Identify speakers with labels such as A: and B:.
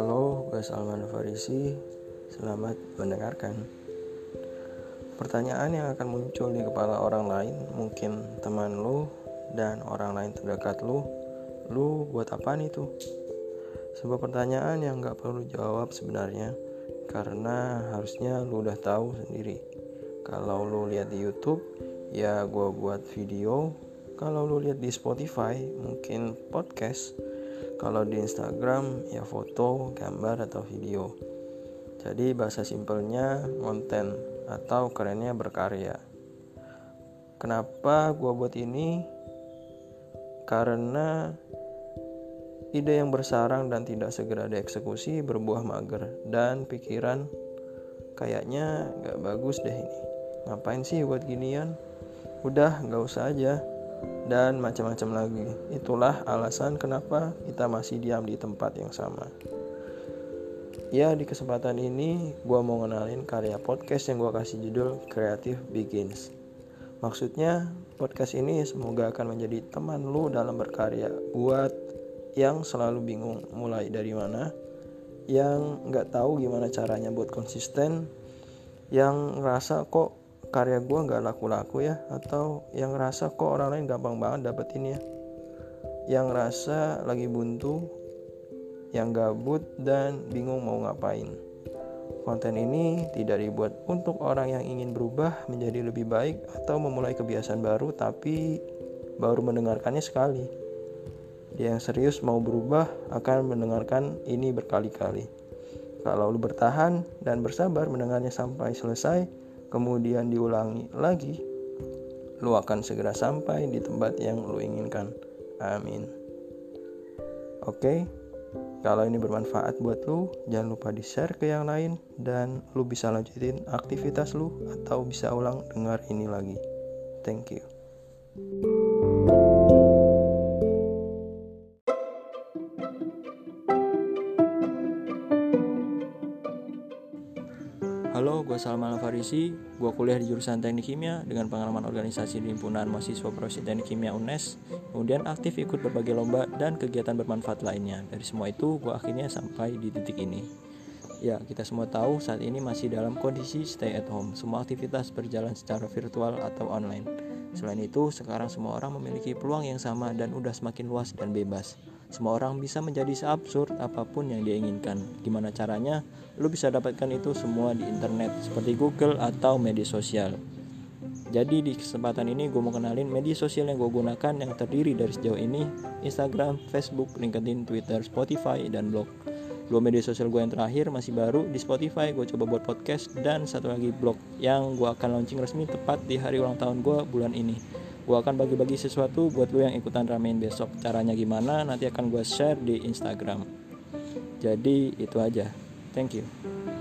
A: Halo, gue Salman Farisi. Selamat mendengarkan. Pertanyaan yang akan muncul di kepala orang lain, mungkin teman lu dan orang lain terdekat lu, lu buat apa nih tuh? Sebuah pertanyaan yang gak perlu jawab sebenarnya, karena harusnya lu udah tahu sendiri. Kalau lu lihat di YouTube, ya gue buat video. Kalau lu lihat di Spotify, mungkin podcast kalau di Instagram ya foto, gambar atau video. Jadi bahasa simpelnya konten atau kerennya berkarya. Kenapa gua buat ini? Karena ide yang bersarang dan tidak segera dieksekusi berbuah mager dan pikiran kayaknya gak bagus deh ini. Ngapain sih buat ginian? Udah gak usah aja dan macam-macam lagi. Itulah alasan kenapa kita masih diam di tempat yang sama. Ya, di kesempatan ini gue mau ngenalin karya podcast yang gue kasih judul Creative Begins. Maksudnya, podcast ini semoga akan menjadi teman lu dalam berkarya buat yang selalu bingung mulai dari mana, yang nggak tahu gimana caranya buat konsisten, yang ngerasa kok karya gue nggak laku-laku ya atau yang ngerasa kok orang lain gampang banget dapetin ya. Yang ngerasa lagi buntu yang gabut dan bingung mau ngapain. Konten ini tidak dibuat untuk orang yang ingin berubah menjadi lebih baik atau memulai kebiasaan baru tapi baru mendengarkannya sekali. Dia yang serius mau berubah akan mendengarkan ini berkali-kali. Kalau lu bertahan dan bersabar mendengarnya sampai selesai kemudian diulangi lagi, lu akan segera sampai di tempat yang lu inginkan. Amin. Oke, kalau ini bermanfaat buat lu, jangan lupa di-share ke yang lain dan lu bisa lanjutin aktivitas lu atau bisa ulang dengar ini lagi. Thank you. Halo, gue Salman Farisi. Gue kuliah di jurusan Teknik Kimia dengan pengalaman organisasi di himpunan mahasiswa profesi Teknik Kimia UNES. Kemudian aktif ikut berbagai lomba dan kegiatan bermanfaat lainnya. Dari semua itu, gue akhirnya sampai di titik ini. Ya, kita semua tahu saat ini masih dalam kondisi stay at home. Semua aktivitas berjalan secara virtual atau online. Selain itu, sekarang semua orang memiliki peluang yang sama dan udah semakin luas dan bebas. Semua orang bisa menjadi seabsurd apa pun yang dia inginkan. Gimana caranya? Lu bisa dapatkan itu semua di internet seperti Google atau media sosial. Jadi di kesempatan ini gue mau kenalin media sosial yang gue gunakan yang terdiri dari sejauh ini Instagram, Facebook, LinkedIn, Twitter, Spotify, dan blog. Dua media sosial gue yang terakhir masih baru di Spotify gue coba buat podcast dan satu lagi blog yang gue akan launching resmi tepat di hari ulang tahun gue bulan ini gue akan bagi-bagi sesuatu buat lo yang ikutan ramein besok. Caranya gimana nanti akan gue share di Instagram. Jadi itu aja. Thank you